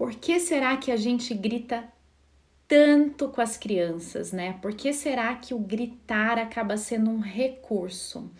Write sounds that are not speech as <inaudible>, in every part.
Por que será que a gente grita tanto com as crianças, né? Por que será que o gritar acaba sendo um recurso?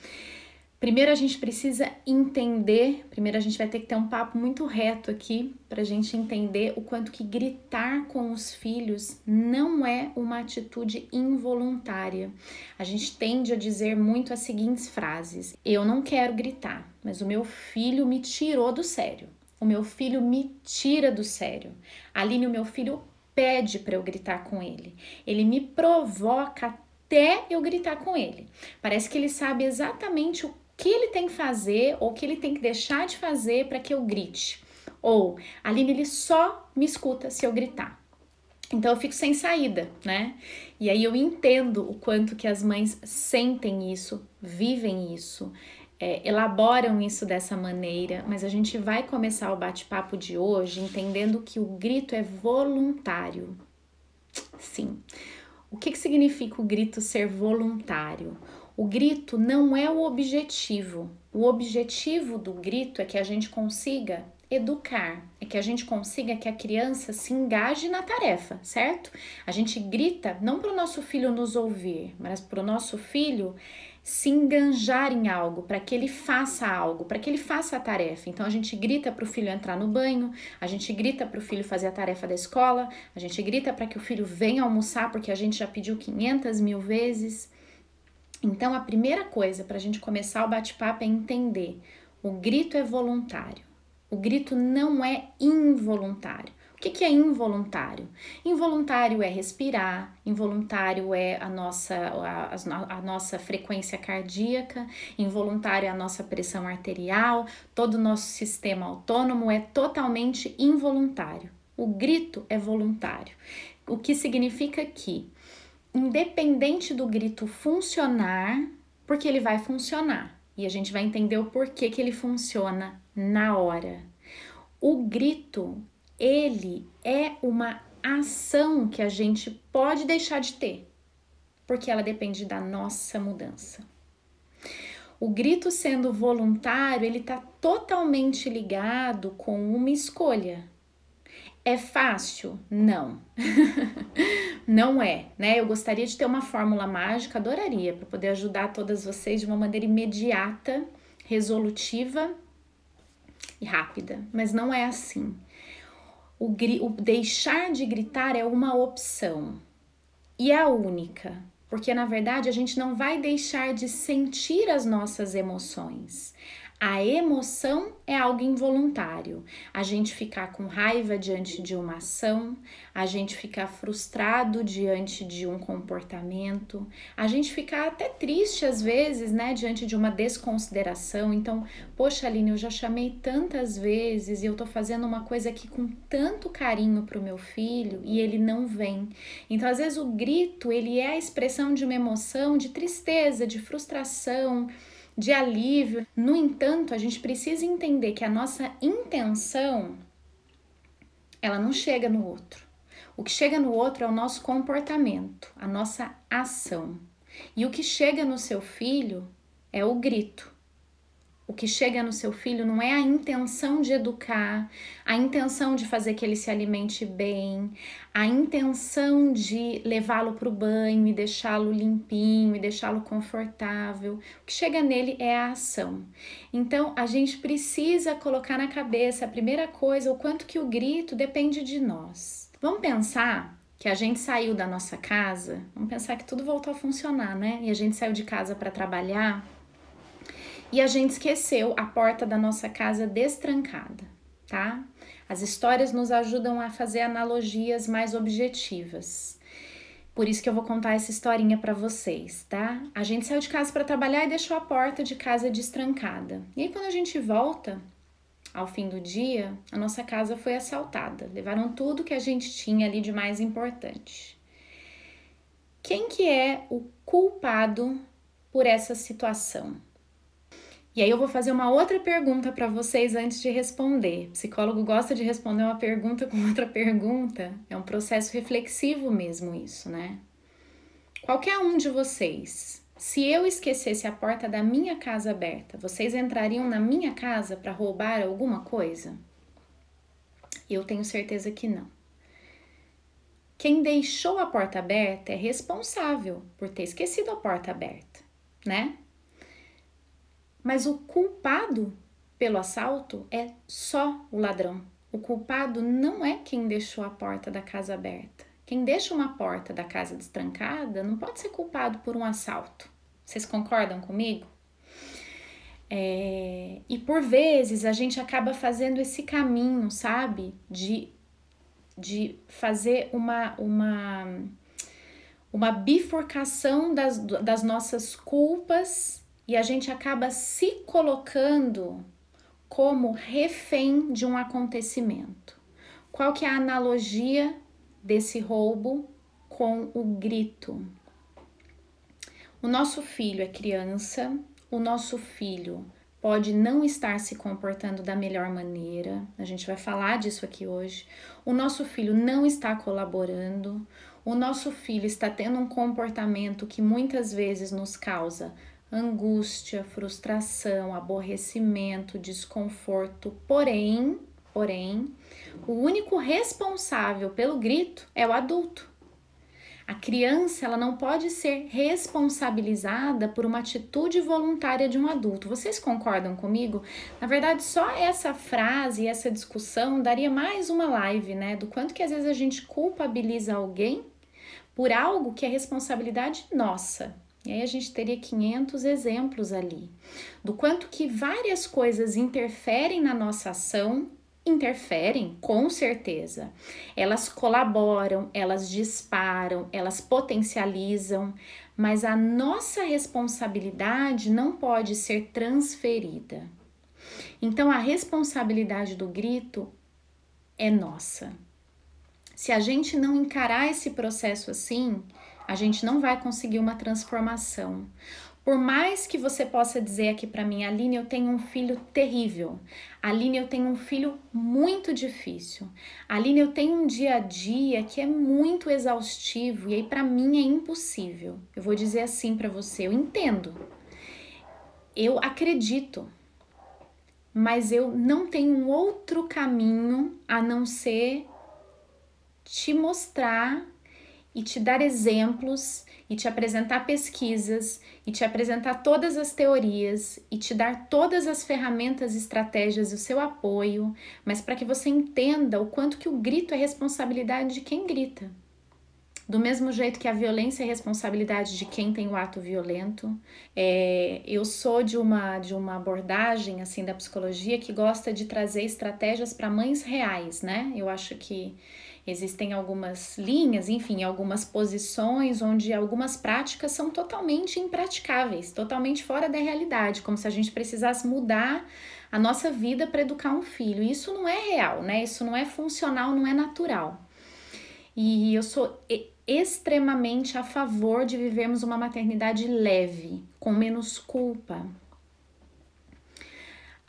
Primeiro a gente precisa entender, primeiro a gente vai ter que ter um papo muito reto aqui para a gente entender o quanto que gritar com os filhos não é uma atitude involuntária. A gente tende a dizer muito as seguintes frases: Eu não quero gritar, mas o meu filho me tirou do sério. O meu filho me tira do sério. Aline, o meu filho pede para eu gritar com ele. Ele me provoca até eu gritar com ele. Parece que ele sabe exatamente o que ele tem que fazer ou o que ele tem que deixar de fazer para que eu grite. Ou, Aline, ele só me escuta se eu gritar. Então eu fico sem saída, né? E aí eu entendo o quanto que as mães sentem isso, vivem isso, é, elaboram isso dessa maneira, mas a gente vai começar o bate-papo de hoje entendendo que o grito é voluntário. Sim. O que, que significa o grito ser voluntário? O grito não é o objetivo. O objetivo do grito é que a gente consiga educar, é que a gente consiga que a criança se engaje na tarefa, certo? A gente grita não para o nosso filho nos ouvir, mas para o nosso filho se enganjar em algo, para que ele faça algo, para que ele faça a tarefa. Então a gente grita para o filho entrar no banho, a gente grita para o filho fazer a tarefa da escola, a gente grita para que o filho venha almoçar porque a gente já pediu 500 mil vezes. Então a primeira coisa para a gente começar o bate-papo é entender: o grito é voluntário, o grito não é involuntário. O que, que é involuntário? Involuntário é respirar, involuntário é a nossa, a, a, nossa frequência cardíaca, involuntário é a nossa pressão arterial, todo o nosso sistema autônomo é totalmente involuntário. O grito é voluntário, o que significa que, independente do grito funcionar, porque ele vai funcionar, e a gente vai entender o porquê que ele funciona na hora. O grito ele é uma ação que a gente pode deixar de ter, porque ela depende da nossa mudança. O grito sendo voluntário, ele está totalmente ligado com uma escolha. É fácil? Não. <laughs> Não é, né? Eu gostaria de ter uma fórmula mágica, adoraria, para poder ajudar todas vocês de uma maneira imediata, resolutiva e rápida, mas não é assim o, o deixar de gritar é uma opção e é a única, porque na verdade a gente não vai deixar de sentir as nossas emoções. A emoção é algo involuntário. A gente ficar com raiva diante de uma ação, a gente ficar frustrado diante de um comportamento, a gente ficar até triste às vezes, né, diante de uma desconsideração. Então, poxa, Aline, eu já chamei tantas vezes e eu tô fazendo uma coisa aqui com tanto carinho pro meu filho e ele não vem. Então, às vezes o grito, ele é a expressão de uma emoção de tristeza, de frustração, de alívio. No entanto, a gente precisa entender que a nossa intenção ela não chega no outro. O que chega no outro é o nosso comportamento, a nossa ação. E o que chega no seu filho é o grito, o que chega no seu filho não é a intenção de educar, a intenção de fazer que ele se alimente bem, a intenção de levá-lo para o banho e deixá-lo limpinho e deixá-lo confortável. O que chega nele é a ação. Então a gente precisa colocar na cabeça a primeira coisa, o quanto que o grito depende de nós. Vamos pensar que a gente saiu da nossa casa, vamos pensar que tudo voltou a funcionar, né? E a gente saiu de casa para trabalhar e a gente esqueceu a porta da nossa casa destrancada, tá? As histórias nos ajudam a fazer analogias mais objetivas. Por isso que eu vou contar essa historinha para vocês, tá? A gente saiu de casa para trabalhar e deixou a porta de casa destrancada. E aí quando a gente volta, ao fim do dia, a nossa casa foi assaltada. Levaram tudo que a gente tinha ali de mais importante. Quem que é o culpado por essa situação? E aí eu vou fazer uma outra pergunta para vocês antes de responder. O psicólogo gosta de responder uma pergunta com <laughs> outra pergunta. É um processo reflexivo mesmo isso, né? Qualquer um de vocês, se eu esquecesse a porta da minha casa aberta, vocês entrariam na minha casa para roubar alguma coisa? Eu tenho certeza que não. Quem deixou a porta aberta é responsável por ter esquecido a porta aberta, né? Mas o culpado pelo assalto é só o ladrão. O culpado não é quem deixou a porta da casa aberta. Quem deixa uma porta da casa destrancada não pode ser culpado por um assalto. Vocês concordam comigo? É, e por vezes a gente acaba fazendo esse caminho, sabe? De, de fazer uma, uma, uma bifurcação das, das nossas culpas e a gente acaba se colocando como refém de um acontecimento. Qual que é a analogia desse roubo com o grito? O nosso filho é criança, o nosso filho pode não estar se comportando da melhor maneira, a gente vai falar disso aqui hoje. O nosso filho não está colaborando, o nosso filho está tendo um comportamento que muitas vezes nos causa angústia, frustração, aborrecimento, desconforto. Porém, porém, o único responsável pelo grito é o adulto. A criança ela não pode ser responsabilizada por uma atitude voluntária de um adulto. Vocês concordam comigo? Na verdade, só essa frase, essa discussão daria mais uma live, né? Do quanto que às vezes a gente culpabiliza alguém por algo que é responsabilidade nossa. E aí a gente teria 500 exemplos ali do quanto que várias coisas interferem na nossa ação interferem, com certeza. Elas colaboram, elas disparam, elas potencializam, mas a nossa responsabilidade não pode ser transferida. Então a responsabilidade do grito é nossa. Se a gente não encarar esse processo assim, a gente não vai conseguir uma transformação. Por mais que você possa dizer aqui para mim, Aline, eu tenho um filho terrível. Aline, eu tenho um filho muito difícil. Aline, eu tenho um dia a dia que é muito exaustivo e aí para mim é impossível. Eu vou dizer assim para você, eu entendo. Eu acredito. Mas eu não tenho um outro caminho a não ser te mostrar e te dar exemplos e te apresentar pesquisas e te apresentar todas as teorias e te dar todas as ferramentas, estratégias e o seu apoio, mas para que você entenda o quanto que o grito é responsabilidade de quem grita. Do mesmo jeito que a violência é responsabilidade de quem tem o ato violento, é, eu sou de uma de uma abordagem assim da psicologia que gosta de trazer estratégias para mães reais, né? Eu acho que Existem algumas linhas, enfim, algumas posições onde algumas práticas são totalmente impraticáveis, totalmente fora da realidade, como se a gente precisasse mudar a nossa vida para educar um filho. Isso não é real, né? Isso não é funcional, não é natural. E eu sou extremamente a favor de vivermos uma maternidade leve, com menos culpa,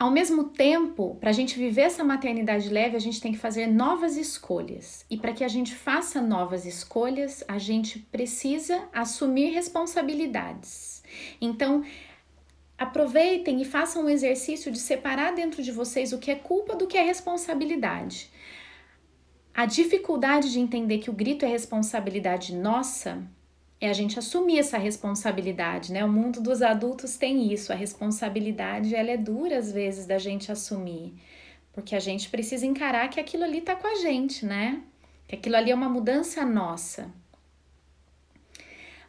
ao mesmo tempo, para a gente viver essa maternidade leve, a gente tem que fazer novas escolhas. E para que a gente faça novas escolhas, a gente precisa assumir responsabilidades. Então, aproveitem e façam o exercício de separar dentro de vocês o que é culpa do que é responsabilidade. A dificuldade de entender que o grito é responsabilidade nossa é a gente assumir essa responsabilidade, né? O mundo dos adultos tem isso, a responsabilidade ela é dura às vezes da gente assumir, porque a gente precisa encarar que aquilo ali tá com a gente, né? Que aquilo ali é uma mudança nossa.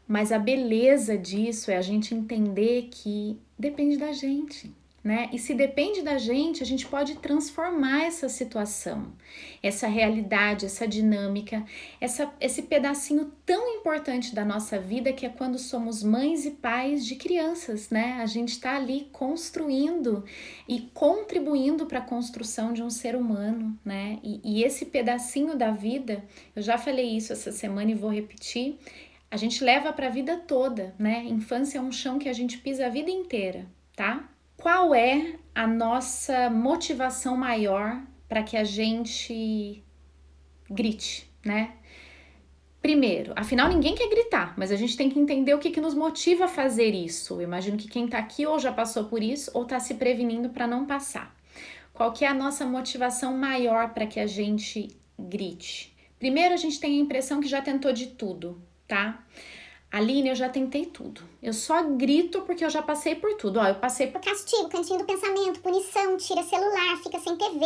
Mas a beleza disso é a gente entender que depende da gente né? E se depende da gente, a gente pode transformar essa situação, essa realidade, essa dinâmica, essa, esse pedacinho tão importante da nossa vida que é quando somos mães e pais de crianças, né? A gente está ali construindo e contribuindo para a construção de um ser humano, né? E, e esse pedacinho da vida, eu já falei isso essa semana e vou repetir. A gente leva para a vida toda, né? Infância é um chão que a gente pisa a vida inteira, tá? Qual é a nossa motivação maior para que a gente grite, né? Primeiro, afinal ninguém quer gritar, mas a gente tem que entender o que, que nos motiva a fazer isso. Eu imagino que quem está aqui ou já passou por isso ou está se prevenindo para não passar. Qual que é a nossa motivação maior para que a gente grite? Primeiro, a gente tem a impressão que já tentou de tudo, tá? Aline, eu já tentei tudo. Eu só grito porque eu já passei por tudo. Ó, eu passei por castigo, cantinho do pensamento, punição, tira celular, fica sem TV,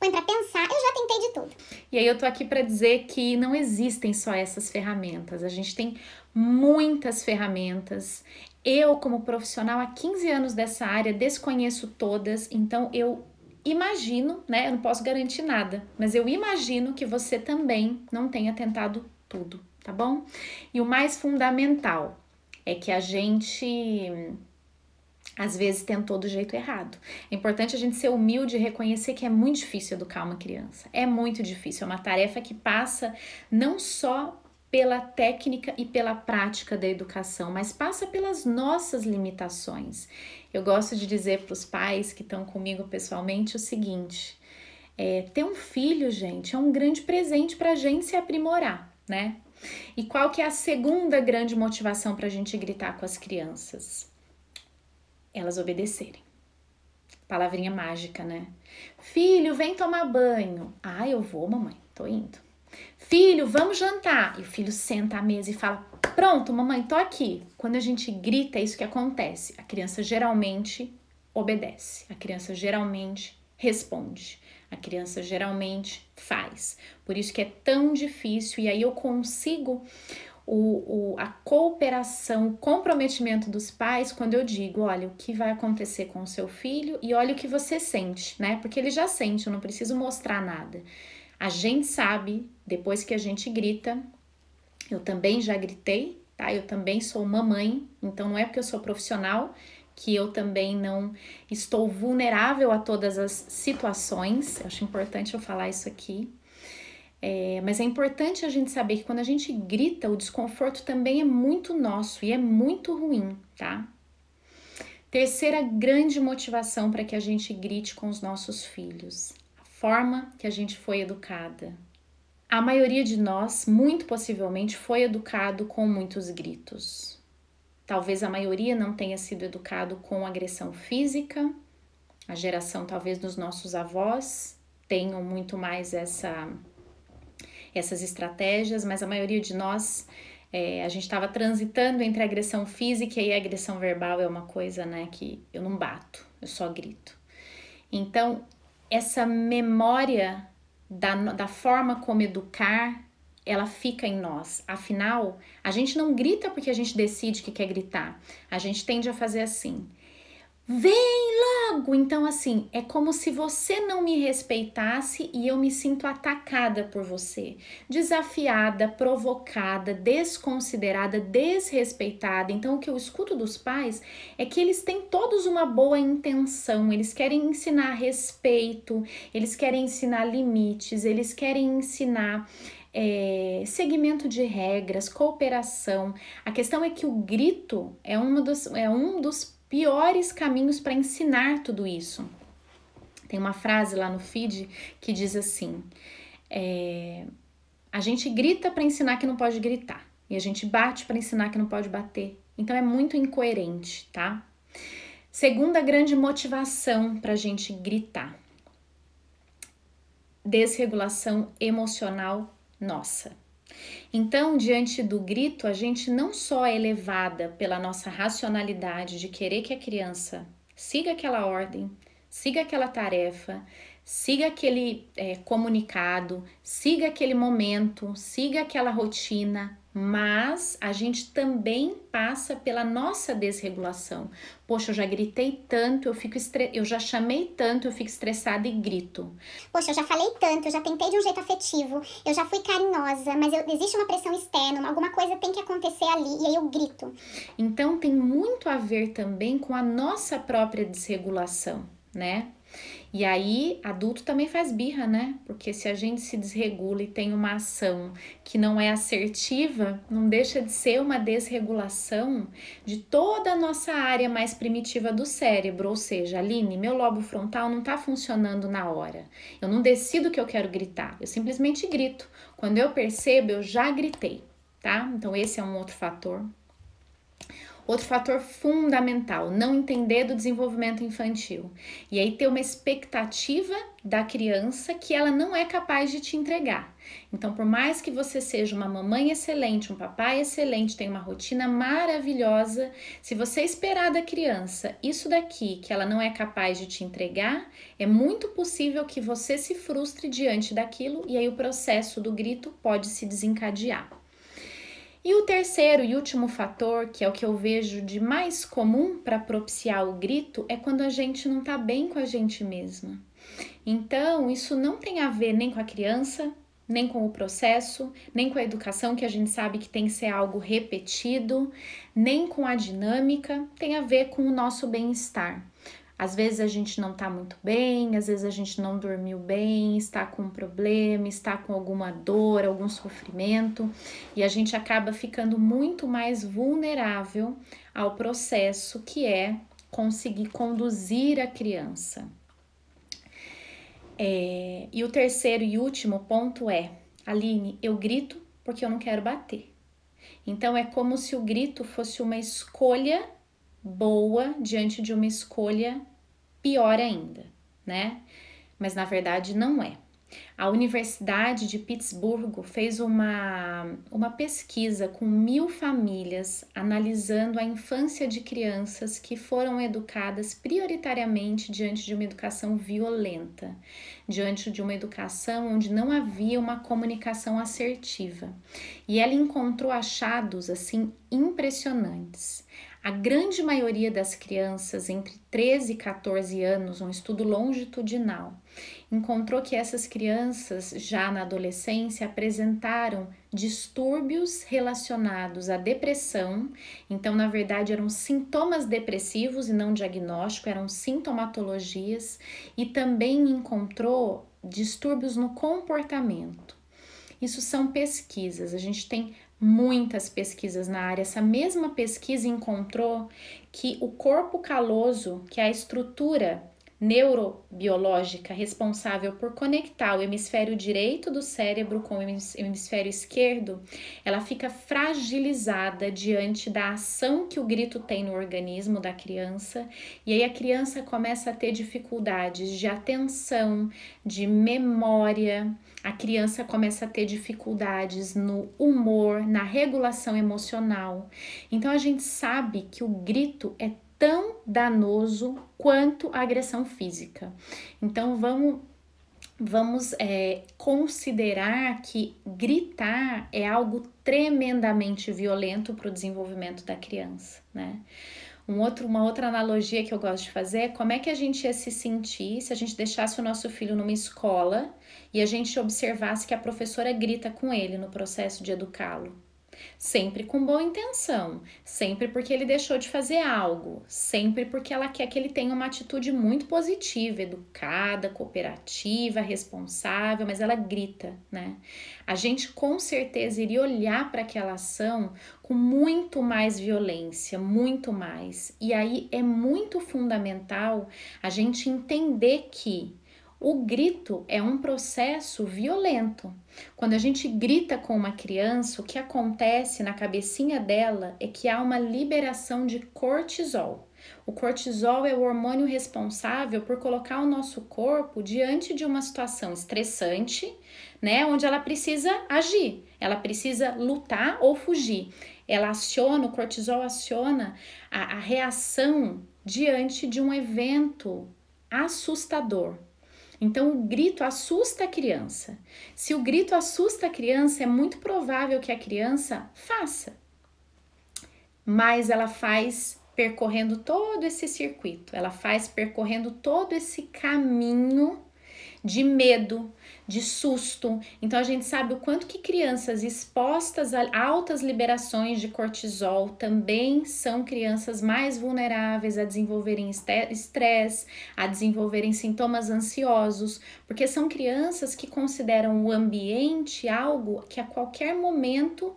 põe pra pensar. Eu já tentei de tudo. E aí eu tô aqui para dizer que não existem só essas ferramentas. A gente tem muitas ferramentas. Eu, como profissional há 15 anos dessa área, desconheço todas, então eu imagino, né? Eu não posso garantir nada, mas eu imagino que você também não tenha tentado tudo tá bom? E o mais fundamental é que a gente às vezes tentou do jeito errado. É importante a gente ser humilde e reconhecer que é muito difícil educar uma criança. É muito difícil, é uma tarefa que passa não só pela técnica e pela prática da educação, mas passa pelas nossas limitações. Eu gosto de dizer para os pais que estão comigo pessoalmente o seguinte: é, ter um filho, gente, é um grande presente para a gente se aprimorar, né? E qual que é a segunda grande motivação para a gente gritar com as crianças? Elas obedecerem. Palavrinha mágica, né? Filho, vem tomar banho. Ah, eu vou, mamãe, tô indo. Filho, vamos jantar. E o filho senta à mesa e fala: Pronto, mamãe, tô aqui. Quando a gente grita, é isso que acontece. A criança geralmente obedece. A criança geralmente responde. A criança geralmente faz. Por isso que é tão difícil, e aí eu consigo o, o, a cooperação, o comprometimento dos pais quando eu digo: olha, o que vai acontecer com o seu filho e olha o que você sente, né? Porque ele já sente, eu não preciso mostrar nada. A gente sabe, depois que a gente grita, eu também já gritei, tá? Eu também sou mamãe, então não é porque eu sou profissional que eu também não estou vulnerável a todas as situações. Eu acho importante eu falar isso aqui. É, mas é importante a gente saber que quando a gente grita, o desconforto também é muito nosso e é muito ruim, tá? Terceira grande motivação para que a gente grite com os nossos filhos: a forma que a gente foi educada. A maioria de nós, muito possivelmente, foi educado com muitos gritos. Talvez a maioria não tenha sido educado com agressão física, a geração talvez dos nossos avós tenham muito mais essa, essas estratégias, mas a maioria de nós é, a gente estava transitando entre agressão física e agressão verbal é uma coisa, né, que eu não bato, eu só grito. Então, essa memória da, da forma como educar ela fica em nós. Afinal, a gente não grita porque a gente decide que quer gritar. A gente tende a fazer assim. Vem logo! Então, assim, é como se você não me respeitasse e eu me sinto atacada por você, desafiada, provocada, desconsiderada, desrespeitada. Então, o que eu escuto dos pais é que eles têm todos uma boa intenção, eles querem ensinar respeito, eles querem ensinar limites, eles querem ensinar é, segmento de regras, cooperação. A questão é que o grito é, uma dos, é um dos piores caminhos para ensinar tudo isso. Tem uma frase lá no feed que diz assim: é, a gente grita para ensinar que não pode gritar e a gente bate para ensinar que não pode bater. Então é muito incoerente, tá? Segunda grande motivação para a gente gritar: desregulação emocional nossa. Então, diante do grito, a gente não só é elevada pela nossa racionalidade de querer que a criança siga aquela ordem, siga aquela tarefa, siga aquele é, comunicado, siga aquele momento, siga aquela rotina, mas a gente também passa pela nossa desregulação. Poxa, eu já gritei tanto, eu fico estre... eu já chamei tanto, eu fico estressada e grito. Poxa, eu já falei tanto, eu já tentei de um jeito afetivo, eu já fui carinhosa, mas eu... existe uma pressão externa, alguma coisa tem que acontecer ali e aí eu grito. Então tem muito a ver também com a nossa própria desregulação, né? E aí, adulto também faz birra, né? Porque se a gente se desregula e tem uma ação que não é assertiva, não deixa de ser uma desregulação de toda a nossa área mais primitiva do cérebro. Ou seja, Aline, meu lobo frontal não tá funcionando na hora. Eu não decido que eu quero gritar, eu simplesmente grito. Quando eu percebo, eu já gritei, tá? Então, esse é um outro fator. Outro fator fundamental, não entender do desenvolvimento infantil. E aí ter uma expectativa da criança que ela não é capaz de te entregar. Então, por mais que você seja uma mamãe excelente, um papai excelente, tenha uma rotina maravilhosa, se você esperar da criança isso daqui que ela não é capaz de te entregar, é muito possível que você se frustre diante daquilo e aí o processo do grito pode se desencadear. E o terceiro e último fator, que é o que eu vejo de mais comum para propiciar o grito, é quando a gente não está bem com a gente mesma. Então, isso não tem a ver nem com a criança, nem com o processo, nem com a educação, que a gente sabe que tem que ser algo repetido, nem com a dinâmica, tem a ver com o nosso bem-estar. Às vezes a gente não tá muito bem, às vezes a gente não dormiu bem, está com um problema, está com alguma dor, algum sofrimento, e a gente acaba ficando muito mais vulnerável ao processo que é conseguir conduzir a criança. É, e o terceiro e último ponto é: Aline, eu grito porque eu não quero bater. Então é como se o grito fosse uma escolha boa diante de uma escolha pior ainda, né? Mas na verdade não é. A Universidade de Pittsburgh fez uma, uma pesquisa com mil famílias analisando a infância de crianças que foram educadas prioritariamente diante de uma educação violenta, diante de uma educação onde não havia uma comunicação assertiva. E ela encontrou achados assim impressionantes. A grande maioria das crianças entre 13 e 14 anos, um estudo longitudinal, encontrou que essas crianças, já na adolescência, apresentaram distúrbios relacionados à depressão. Então, na verdade, eram sintomas depressivos e não diagnóstico, eram sintomatologias, e também encontrou distúrbios no comportamento. Isso são pesquisas. A gente tem muitas pesquisas na área. Essa mesma pesquisa encontrou que o corpo caloso, que é a estrutura neurobiológica responsável por conectar o hemisfério direito do cérebro com o hemisfério esquerdo, ela fica fragilizada diante da ação que o grito tem no organismo da criança, e aí a criança começa a ter dificuldades de atenção, de memória, a criança começa a ter dificuldades no humor, na regulação emocional. Então a gente sabe que o grito é tão danoso quanto a agressão física. Então vamos vamos é, considerar que gritar é algo tremendamente violento para o desenvolvimento da criança, né? Um outro, uma outra analogia que eu gosto de fazer é como é que a gente ia se sentir se a gente deixasse o nosso filho numa escola e a gente observasse que a professora grita com ele no processo de educá-lo sempre com boa intenção, sempre porque ele deixou de fazer algo, sempre porque ela quer que ele tenha uma atitude muito positiva, educada, cooperativa, responsável, mas ela grita, né? A gente com certeza iria olhar para aquela ação com muito mais violência, muito mais. E aí é muito fundamental a gente entender que o grito é um processo violento. Quando a gente grita com uma criança, o que acontece na cabecinha dela é que há uma liberação de cortisol. O cortisol é o hormônio responsável por colocar o nosso corpo diante de uma situação estressante, né, onde ela precisa agir, ela precisa lutar ou fugir. Ela aciona, o cortisol aciona a, a reação diante de um evento assustador. Então, o grito assusta a criança. Se o grito assusta a criança, é muito provável que a criança faça. Mas ela faz percorrendo todo esse circuito, ela faz percorrendo todo esse caminho de medo, de susto. Então a gente sabe o quanto que crianças expostas a altas liberações de cortisol também são crianças mais vulneráveis a desenvolverem estresse, a desenvolverem sintomas ansiosos, porque são crianças que consideram o ambiente algo que a qualquer momento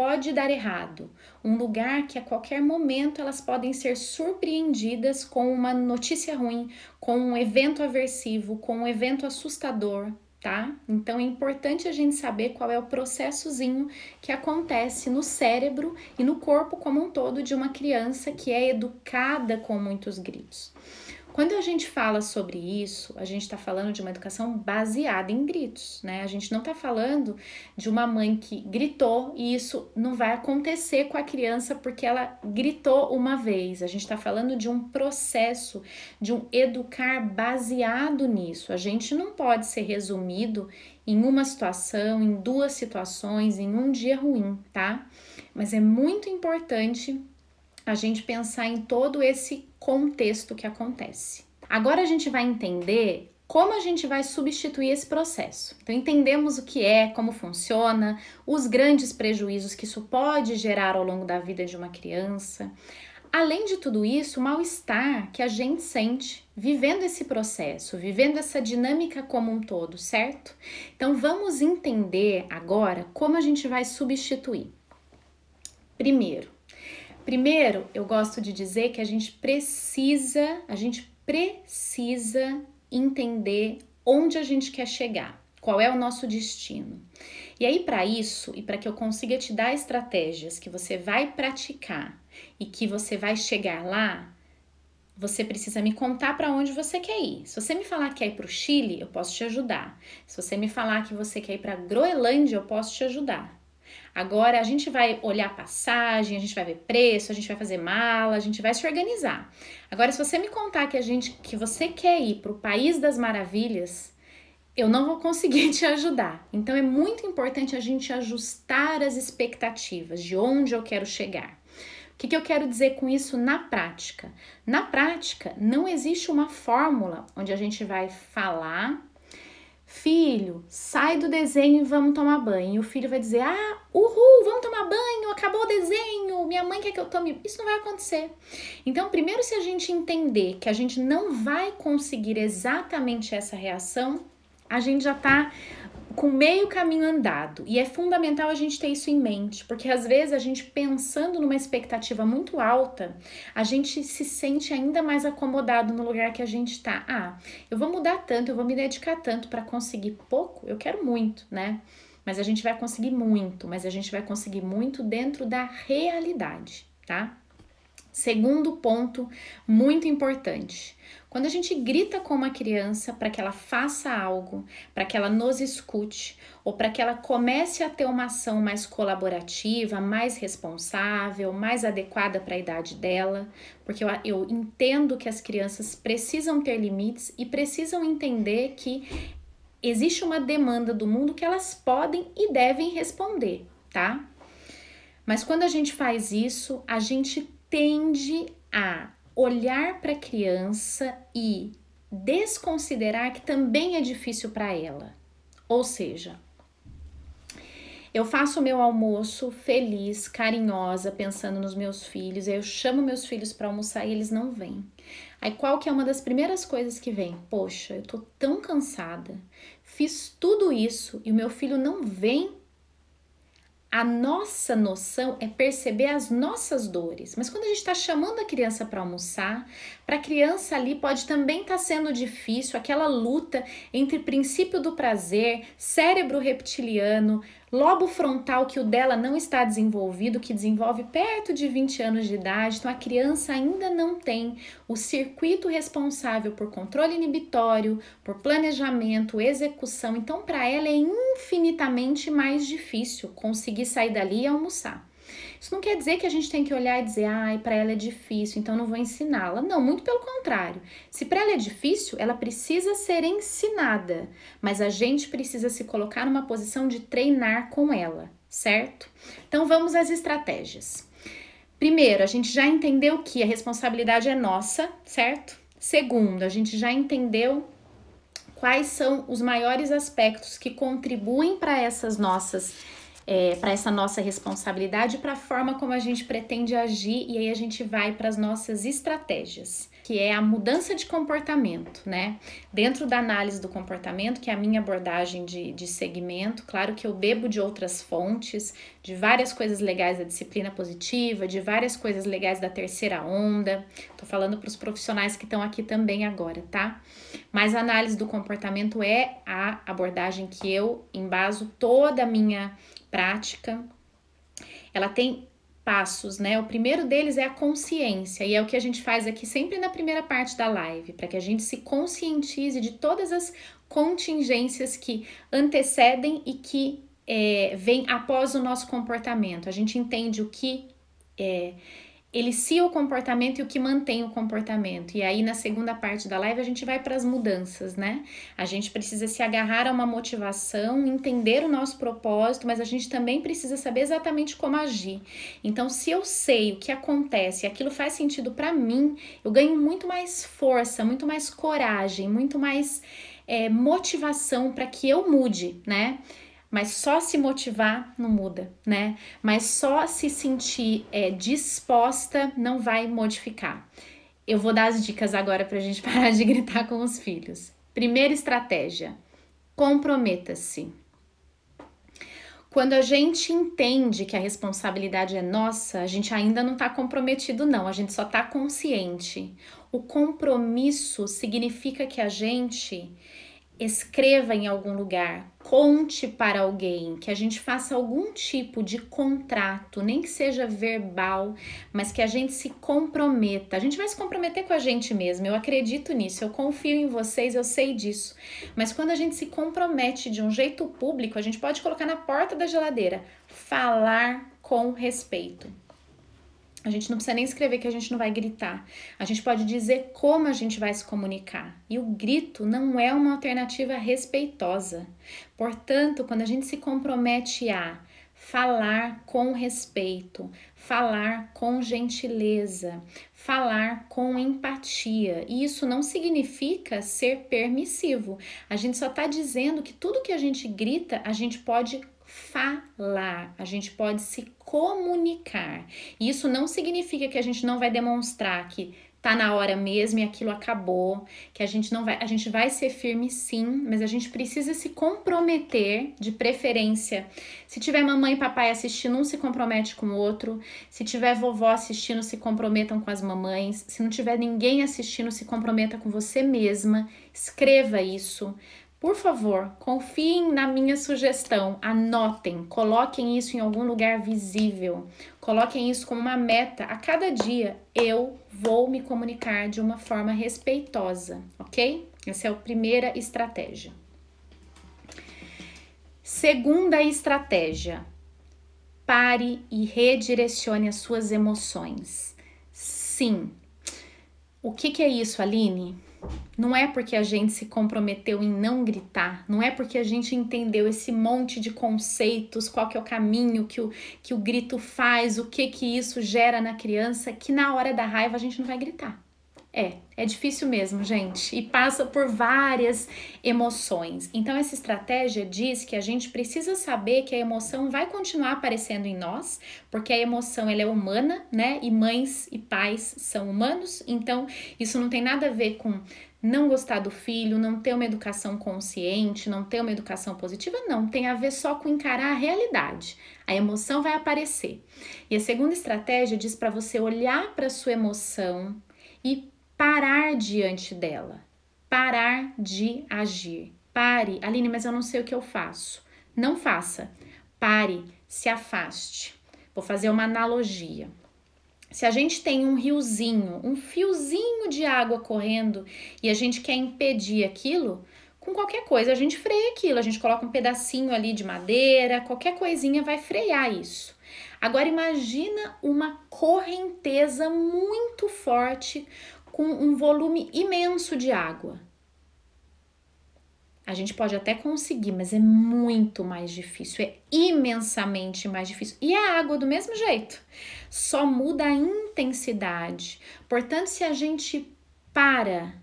pode dar errado, um lugar que a qualquer momento elas podem ser surpreendidas com uma notícia ruim, com um evento aversivo, com um evento assustador, tá? Então é importante a gente saber qual é o processozinho que acontece no cérebro e no corpo como um todo de uma criança que é educada com muitos gritos. Quando a gente fala sobre isso, a gente está falando de uma educação baseada em gritos, né? A gente não está falando de uma mãe que gritou e isso não vai acontecer com a criança porque ela gritou uma vez. A gente está falando de um processo, de um educar baseado nisso. A gente não pode ser resumido em uma situação, em duas situações, em um dia ruim, tá? Mas é muito importante a gente pensar em todo esse contexto que acontece. Agora a gente vai entender como a gente vai substituir esse processo. Então, entendemos o que é, como funciona, os grandes prejuízos que isso pode gerar ao longo da vida de uma criança. Além de tudo isso, o mal-estar que a gente sente vivendo esse processo, vivendo essa dinâmica como um todo, certo? Então, vamos entender agora como a gente vai substituir. Primeiro, Primeiro, eu gosto de dizer que a gente precisa, a gente precisa entender onde a gente quer chegar, qual é o nosso destino. E aí, para isso, e para que eu consiga te dar estratégias que você vai praticar e que você vai chegar lá, você precisa me contar para onde você quer ir. Se você me falar que quer ir para o Chile, eu posso te ajudar. Se você me falar que você quer ir para Groenlândia, eu posso te ajudar. Agora a gente vai olhar passagem, a gente vai ver preço, a gente vai fazer mala, a gente vai se organizar. Agora, se você me contar que a gente que você quer ir para o país das maravilhas, eu não vou conseguir <laughs> te ajudar. Então é muito importante a gente ajustar as expectativas de onde eu quero chegar. O que, que eu quero dizer com isso na prática? Na prática, não existe uma fórmula onde a gente vai falar Filho, sai do desenho e vamos tomar banho. E o filho vai dizer: Ah, uhul, vamos tomar banho, acabou o desenho, minha mãe quer que eu tome. Isso não vai acontecer. Então, primeiro, se a gente entender que a gente não vai conseguir exatamente essa reação, a gente já tá com meio caminho andado. E é fundamental a gente ter isso em mente, porque às vezes a gente pensando numa expectativa muito alta, a gente se sente ainda mais acomodado no lugar que a gente está. Ah, eu vou mudar tanto, eu vou me dedicar tanto para conseguir pouco, eu quero muito, né? Mas a gente vai conseguir muito, mas a gente vai conseguir muito dentro da realidade, tá? Segundo ponto muito importante. Quando a gente grita com uma criança para que ela faça algo, para que ela nos escute, ou para que ela comece a ter uma ação mais colaborativa, mais responsável, mais adequada para a idade dela, porque eu, eu entendo que as crianças precisam ter limites e precisam entender que existe uma demanda do mundo que elas podem e devem responder, tá? Mas quando a gente faz isso, a gente tende a olhar para a criança e desconsiderar que também é difícil para ela. Ou seja, eu faço o meu almoço feliz, carinhosa, pensando nos meus filhos. Eu chamo meus filhos para almoçar e eles não vêm. Aí qual que é uma das primeiras coisas que vem? Poxa, eu tô tão cansada. Fiz tudo isso e o meu filho não vem a nossa noção é perceber as nossas dores. Mas quando a gente está chamando a criança para almoçar, para a criança ali pode também estar tá sendo difícil aquela luta entre princípio do prazer, cérebro reptiliano, lobo frontal que o dela não está desenvolvido, que desenvolve perto de 20 anos de idade, então a criança ainda não tem o circuito responsável por controle inibitório, por planejamento, execução, então para ela é infinitamente mais difícil conseguir sair dali e almoçar. Isso não quer dizer que a gente tem que olhar e dizer, ai, para ela é difícil, então não vou ensiná-la. Não, muito pelo contrário. Se para ela é difícil, ela precisa ser ensinada, mas a gente precisa se colocar numa posição de treinar com ela, certo? Então vamos às estratégias. Primeiro, a gente já entendeu que a responsabilidade é nossa, certo? Segundo, a gente já entendeu quais são os maiores aspectos que contribuem para essas nossas é, para essa nossa responsabilidade, para a forma como a gente pretende agir, e aí a gente vai para as nossas estratégias que é a mudança de comportamento, né? Dentro da análise do comportamento, que é a minha abordagem de, de segmento, claro que eu bebo de outras fontes, de várias coisas legais da disciplina positiva, de várias coisas legais da terceira onda. Tô falando para os profissionais que estão aqui também agora, tá? Mas a análise do comportamento é a abordagem que eu embaso toda a minha prática. Ela tem passos, né? O primeiro deles é a consciência, e é o que a gente faz aqui sempre na primeira parte da live, para que a gente se conscientize de todas as contingências que antecedem e que é, vêm após o nosso comportamento. A gente entende o que é, elicia o comportamento e o que mantém o comportamento. E aí, na segunda parte da live, a gente vai para as mudanças, né? A gente precisa se agarrar a uma motivação, entender o nosso propósito, mas a gente também precisa saber exatamente como agir. Então, se eu sei o que acontece e aquilo faz sentido para mim, eu ganho muito mais força, muito mais coragem, muito mais é, motivação para que eu mude, né? Mas só se motivar não muda, né? Mas só se sentir é, disposta não vai modificar. Eu vou dar as dicas agora para a gente <laughs> parar de gritar com os filhos. Primeira estratégia: comprometa-se. Quando a gente entende que a responsabilidade é nossa, a gente ainda não está comprometido, não, a gente só está consciente. O compromisso significa que a gente escreva em algum lugar, conte para alguém, que a gente faça algum tipo de contrato, nem que seja verbal, mas que a gente se comprometa. A gente vai se comprometer com a gente mesmo, eu acredito nisso, eu confio em vocês, eu sei disso. Mas quando a gente se compromete de um jeito público, a gente pode colocar na porta da geladeira, falar com respeito. A gente não precisa nem escrever que a gente não vai gritar. A gente pode dizer como a gente vai se comunicar. E o grito não é uma alternativa respeitosa. Portanto, quando a gente se compromete a falar com respeito, falar com gentileza, falar com empatia. E isso não significa ser permissivo. A gente só está dizendo que tudo que a gente grita, a gente pode falar, a gente pode se comunicar. Isso não significa que a gente não vai demonstrar que tá na hora mesmo e aquilo acabou, que a gente não vai, a gente vai ser firme sim, mas a gente precisa se comprometer, de preferência. Se tiver mamãe e papai assistindo, um se compromete com o outro. Se tiver vovó assistindo, se comprometam com as mamães. Se não tiver ninguém assistindo, se comprometa com você mesma. Escreva isso. Por favor, confiem na minha sugestão, anotem, coloquem isso em algum lugar visível, coloquem isso como uma meta. A cada dia eu vou me comunicar de uma forma respeitosa, ok? Essa é a primeira estratégia. Segunda estratégia: pare e redirecione as suas emoções. Sim. O que, que é isso, Aline? Não é porque a gente se comprometeu em não gritar, não é porque a gente entendeu esse monte de conceitos, qual que é o caminho que o, que o grito faz, o que que isso gera na criança, que na hora da raiva a gente não vai gritar. É, é difícil mesmo, gente, e passa por várias emoções. Então, essa estratégia diz que a gente precisa saber que a emoção vai continuar aparecendo em nós, porque a emoção ela é humana, né? E mães e pais são humanos, então isso não tem nada a ver com não gostar do filho, não ter uma educação consciente, não ter uma educação positiva, não. Tem a ver só com encarar a realidade. A emoção vai aparecer. E a segunda estratégia diz para você olhar para sua emoção e parar diante dela, parar de agir. Pare, Aline, mas eu não sei o que eu faço. Não faça. Pare, se afaste. Vou fazer uma analogia. Se a gente tem um riozinho, um fiozinho de água correndo e a gente quer impedir aquilo, com qualquer coisa a gente freia aquilo, a gente coloca um pedacinho ali de madeira, qualquer coisinha vai frear isso. Agora imagina uma correnteza muito forte com um volume imenso de água. A gente pode até conseguir, mas é muito mais difícil, é imensamente mais difícil. E a água do mesmo jeito, só muda a intensidade. Portanto, se a gente para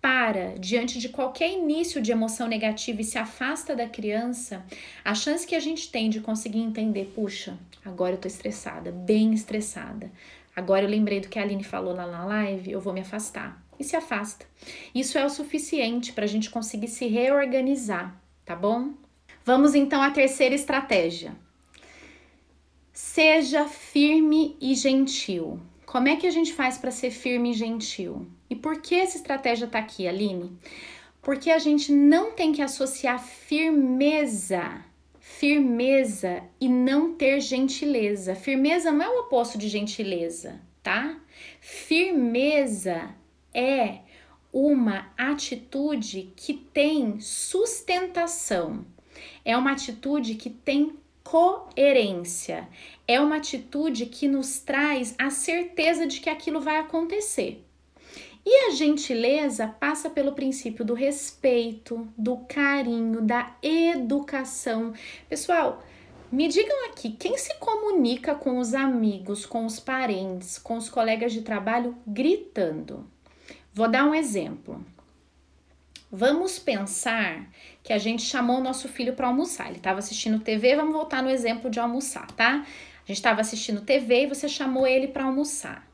para diante de qualquer início de emoção negativa e se afasta da criança, a chance que a gente tem de conseguir entender, puxa, agora eu tô estressada, bem estressada. Agora eu lembrei do que a Aline falou lá na live, eu vou me afastar. E se afasta. Isso é o suficiente para a gente conseguir se reorganizar, tá bom? Vamos então à terceira estratégia. Seja firme e gentil. Como é que a gente faz para ser firme e gentil? E por que essa estratégia está aqui, Aline? Porque a gente não tem que associar firmeza, firmeza e não ter gentileza. Firmeza não é o oposto de gentileza, tá? Firmeza é uma atitude que tem sustentação. É uma atitude que tem coerência. É uma atitude que nos traz a certeza de que aquilo vai acontecer. E a gentileza passa pelo princípio do respeito, do carinho, da educação. Pessoal, me digam aqui, quem se comunica com os amigos, com os parentes, com os colegas de trabalho gritando? Vou dar um exemplo. Vamos pensar que a gente chamou o nosso filho para almoçar. Ele estava assistindo TV, vamos voltar no exemplo de almoçar, tá? A gente estava assistindo TV e você chamou ele para almoçar.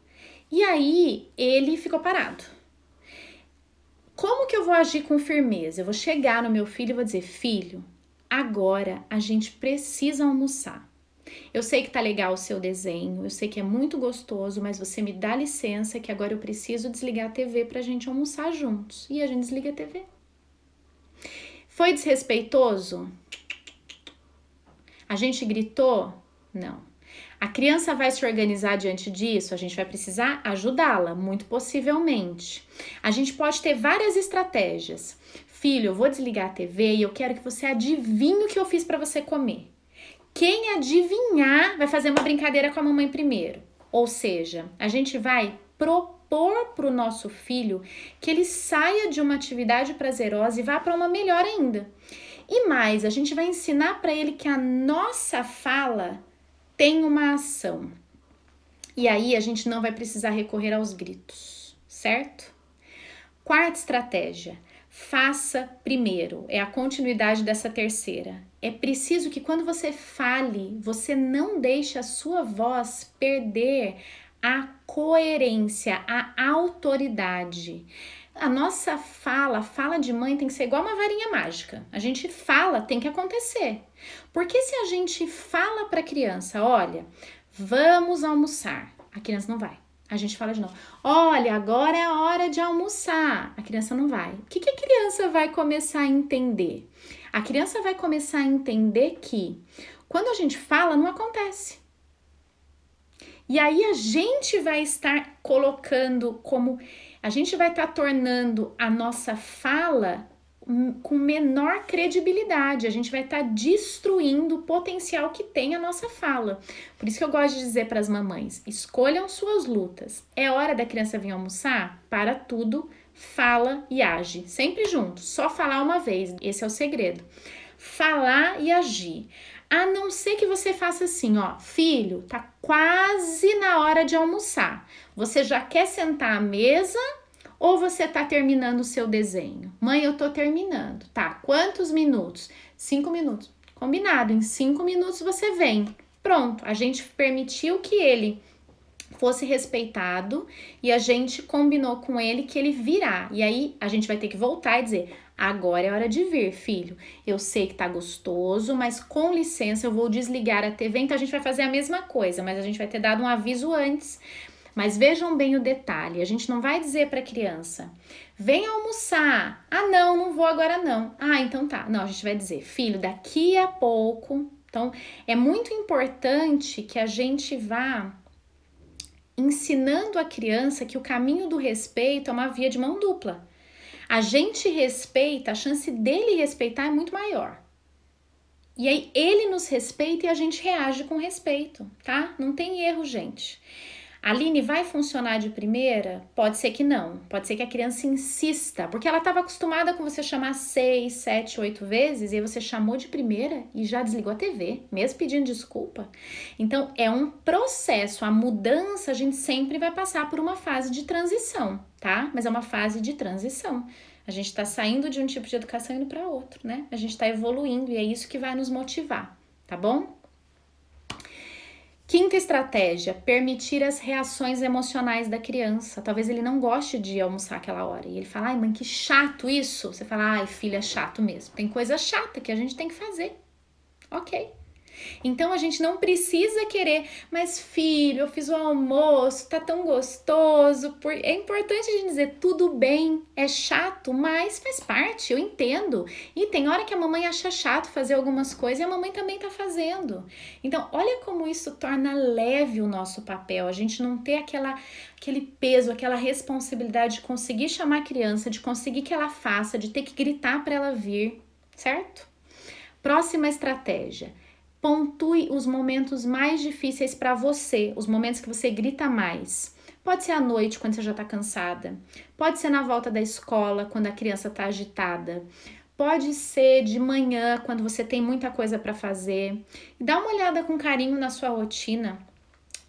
E aí ele ficou parado. Como que eu vou agir com firmeza? Eu vou chegar no meu filho e vou dizer: "Filho, agora a gente precisa almoçar. Eu sei que tá legal o seu desenho, eu sei que é muito gostoso, mas você me dá licença que agora eu preciso desligar a TV pra gente almoçar juntos. E a gente desliga a TV. Foi desrespeitoso? A gente gritou? Não. A criança vai se organizar diante disso, a gente vai precisar ajudá-la, muito possivelmente. A gente pode ter várias estratégias. Filho, eu vou desligar a TV e eu quero que você adivinhe o que eu fiz para você comer. Quem adivinhar vai fazer uma brincadeira com a mamãe primeiro. Ou seja, a gente vai propor para o nosso filho que ele saia de uma atividade prazerosa e vá para uma melhor ainda. E mais, a gente vai ensinar para ele que a nossa fala tem uma ação. E aí a gente não vai precisar recorrer aos gritos, certo? Quarta estratégia: faça primeiro, é a continuidade dessa terceira. É preciso que quando você fale, você não deixe a sua voz perder a coerência, a autoridade. A nossa fala, a fala de mãe tem que ser igual uma varinha mágica. A gente fala, tem que acontecer. Porque se a gente fala para a criança, olha, vamos almoçar, a criança não vai. A gente fala de novo, olha, agora é a hora de almoçar. A criança não vai. O que, que a criança vai começar a entender? A criança vai começar a entender que quando a gente fala, não acontece. E aí a gente vai estar colocando como a gente vai estar tá tornando a nossa fala com menor credibilidade, a gente vai estar tá destruindo o potencial que tem a nossa fala. Por isso que eu gosto de dizer para as mamães: escolham suas lutas. É hora da criança vir almoçar? Para tudo, fala e age, sempre juntos. Só falar uma vez, esse é o segredo. Falar e agir. A não ser que você faça assim, ó, filho, tá quase na hora de almoçar. Você já quer sentar à mesa ou você tá terminando o seu desenho? Mãe, eu tô terminando. Tá, quantos minutos? Cinco minutos. Combinado, em cinco minutos você vem. Pronto, a gente permitiu que ele fosse respeitado e a gente combinou com ele que ele virá. E aí a gente vai ter que voltar e dizer: Agora é hora de vir, filho. Eu sei que tá gostoso, mas com licença eu vou desligar a TV. Então a gente vai fazer a mesma coisa, mas a gente vai ter dado um aviso antes. Mas vejam bem o detalhe: a gente não vai dizer para a criança, vem almoçar. Ah, não, não vou agora não. Ah, então tá. Não, a gente vai dizer, filho, daqui a pouco. Então é muito importante que a gente vá ensinando a criança que o caminho do respeito é uma via de mão dupla a gente respeita, a chance dele respeitar é muito maior. E aí ele nos respeita e a gente reage com respeito, tá? Não tem erro, gente. A Aline vai funcionar de primeira? Pode ser que não. Pode ser que a criança insista, porque ela estava acostumada com você chamar seis, sete, oito vezes e aí você chamou de primeira e já desligou a TV, mesmo pedindo desculpa. Então é um processo. A mudança a gente sempre vai passar por uma fase de transição tá? Mas é uma fase de transição. A gente está saindo de um tipo de educação indo para outro, né? A gente está evoluindo e é isso que vai nos motivar, tá bom? Quinta estratégia: permitir as reações emocionais da criança. Talvez ele não goste de almoçar aquela hora e ele fala: ai, mãe, que chato isso. Você fala: ai, filha, é chato mesmo. Tem coisa chata que a gente tem que fazer. Ok. Então a gente não precisa querer, mas filho, eu fiz o almoço, tá tão gostoso. É importante a gente dizer tudo bem, é chato, mas faz parte, eu entendo. E tem hora que a mamãe acha chato fazer algumas coisas e a mamãe também tá fazendo. Então, olha como isso torna leve o nosso papel. A gente não ter aquela aquele peso, aquela responsabilidade de conseguir chamar a criança, de conseguir que ela faça, de ter que gritar para ela vir, certo? Próxima estratégia Pontue os momentos mais difíceis para você, os momentos que você grita mais. Pode ser à noite, quando você já está cansada. Pode ser na volta da escola, quando a criança está agitada. Pode ser de manhã, quando você tem muita coisa para fazer. Dá uma olhada com carinho na sua rotina.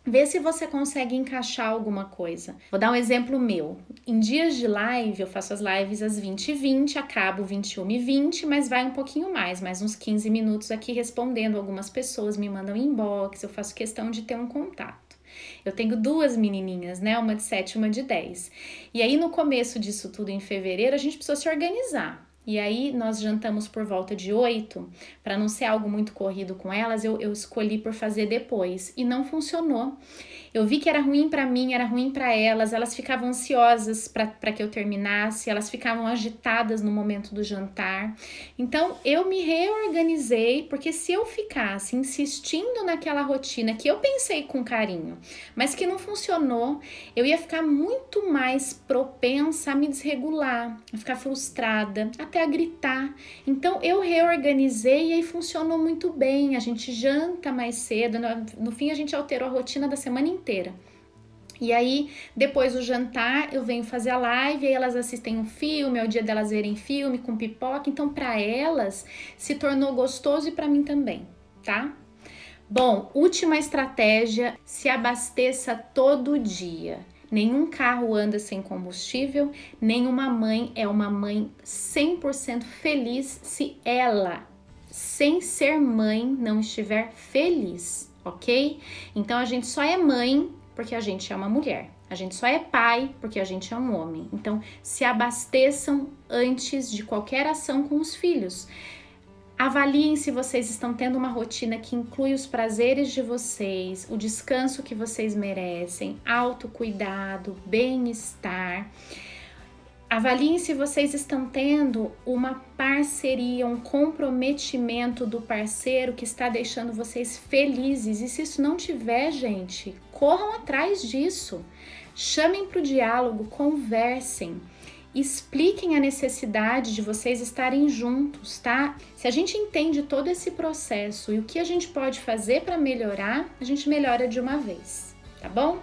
Vê se você consegue encaixar alguma coisa. Vou dar um exemplo meu. Em dias de live, eu faço as lives às 20 e 20, acabo 21 e 20, mas vai um pouquinho mais, mais uns 15 minutos aqui respondendo. Algumas pessoas me mandam inbox, eu faço questão de ter um contato. Eu tenho duas menininhas, né? Uma de 7 e uma de 10. E aí, no começo disso tudo, em fevereiro, a gente precisou se organizar. E aí nós jantamos por volta de oito, para não ser algo muito corrido com elas, eu, eu escolhi por fazer depois e não funcionou. Eu vi que era ruim para mim, era ruim para elas, elas ficavam ansiosas para que eu terminasse, elas ficavam agitadas no momento do jantar. Então eu me reorganizei, porque se eu ficasse insistindo naquela rotina que eu pensei com carinho, mas que não funcionou, eu ia ficar muito mais propensa a me desregular, a ficar frustrada, até a gritar. Então eu reorganizei e aí funcionou muito bem. A gente janta mais cedo, no, no fim a gente alterou a rotina da semana inteira inteira. E aí, depois do jantar, eu venho fazer a live, aí elas assistem um filme, é o dia delas verem filme com pipoca. Então, para elas, se tornou gostoso e para mim também, tá? Bom, última estratégia: se abasteça todo dia. Nenhum carro anda sem combustível, nenhuma mãe é uma mãe 100% feliz se ela, sem ser mãe, não estiver feliz ok? Então a gente só é mãe porque a gente é uma mulher. A gente só é pai porque a gente é um homem. Então se abasteçam antes de qualquer ação com os filhos. Avaliem se vocês estão tendo uma rotina que inclui os prazeres de vocês, o descanso que vocês merecem, autocuidado, bem-estar. Avaliem se vocês estão tendo uma parceria, um comprometimento do parceiro que está deixando vocês felizes. E se isso não tiver, gente, corram atrás disso. Chamem para o diálogo, conversem, expliquem a necessidade de vocês estarem juntos, tá? Se a gente entende todo esse processo e o que a gente pode fazer para melhorar, a gente melhora de uma vez, tá bom?